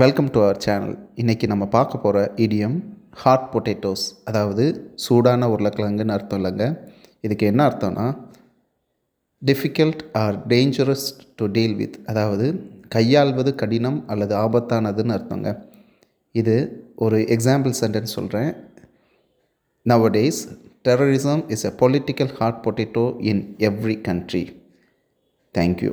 Welcome to our channel இன்றைக்கி நம்ம பார்க்க போகிற இடியம் ஹாட் பொட்டேட்டோஸ் அதாவது சூடான உருளைக்கிழங்குன்னு அர்த்தம் இல்லைங்க. இதுக்கு என்ன அர்த்தம்னா difficult or dangerous to deal with அதாவது கையாள்வது கடினம் அல்லது ஆபத்தானதுன்னு அர்த்தங்க. இது ஒரு எக்ஸாம்பிள் சென்டென்ஸ் சொல்கிறேன் nowadays terrorism is a political hot potato in every country thank you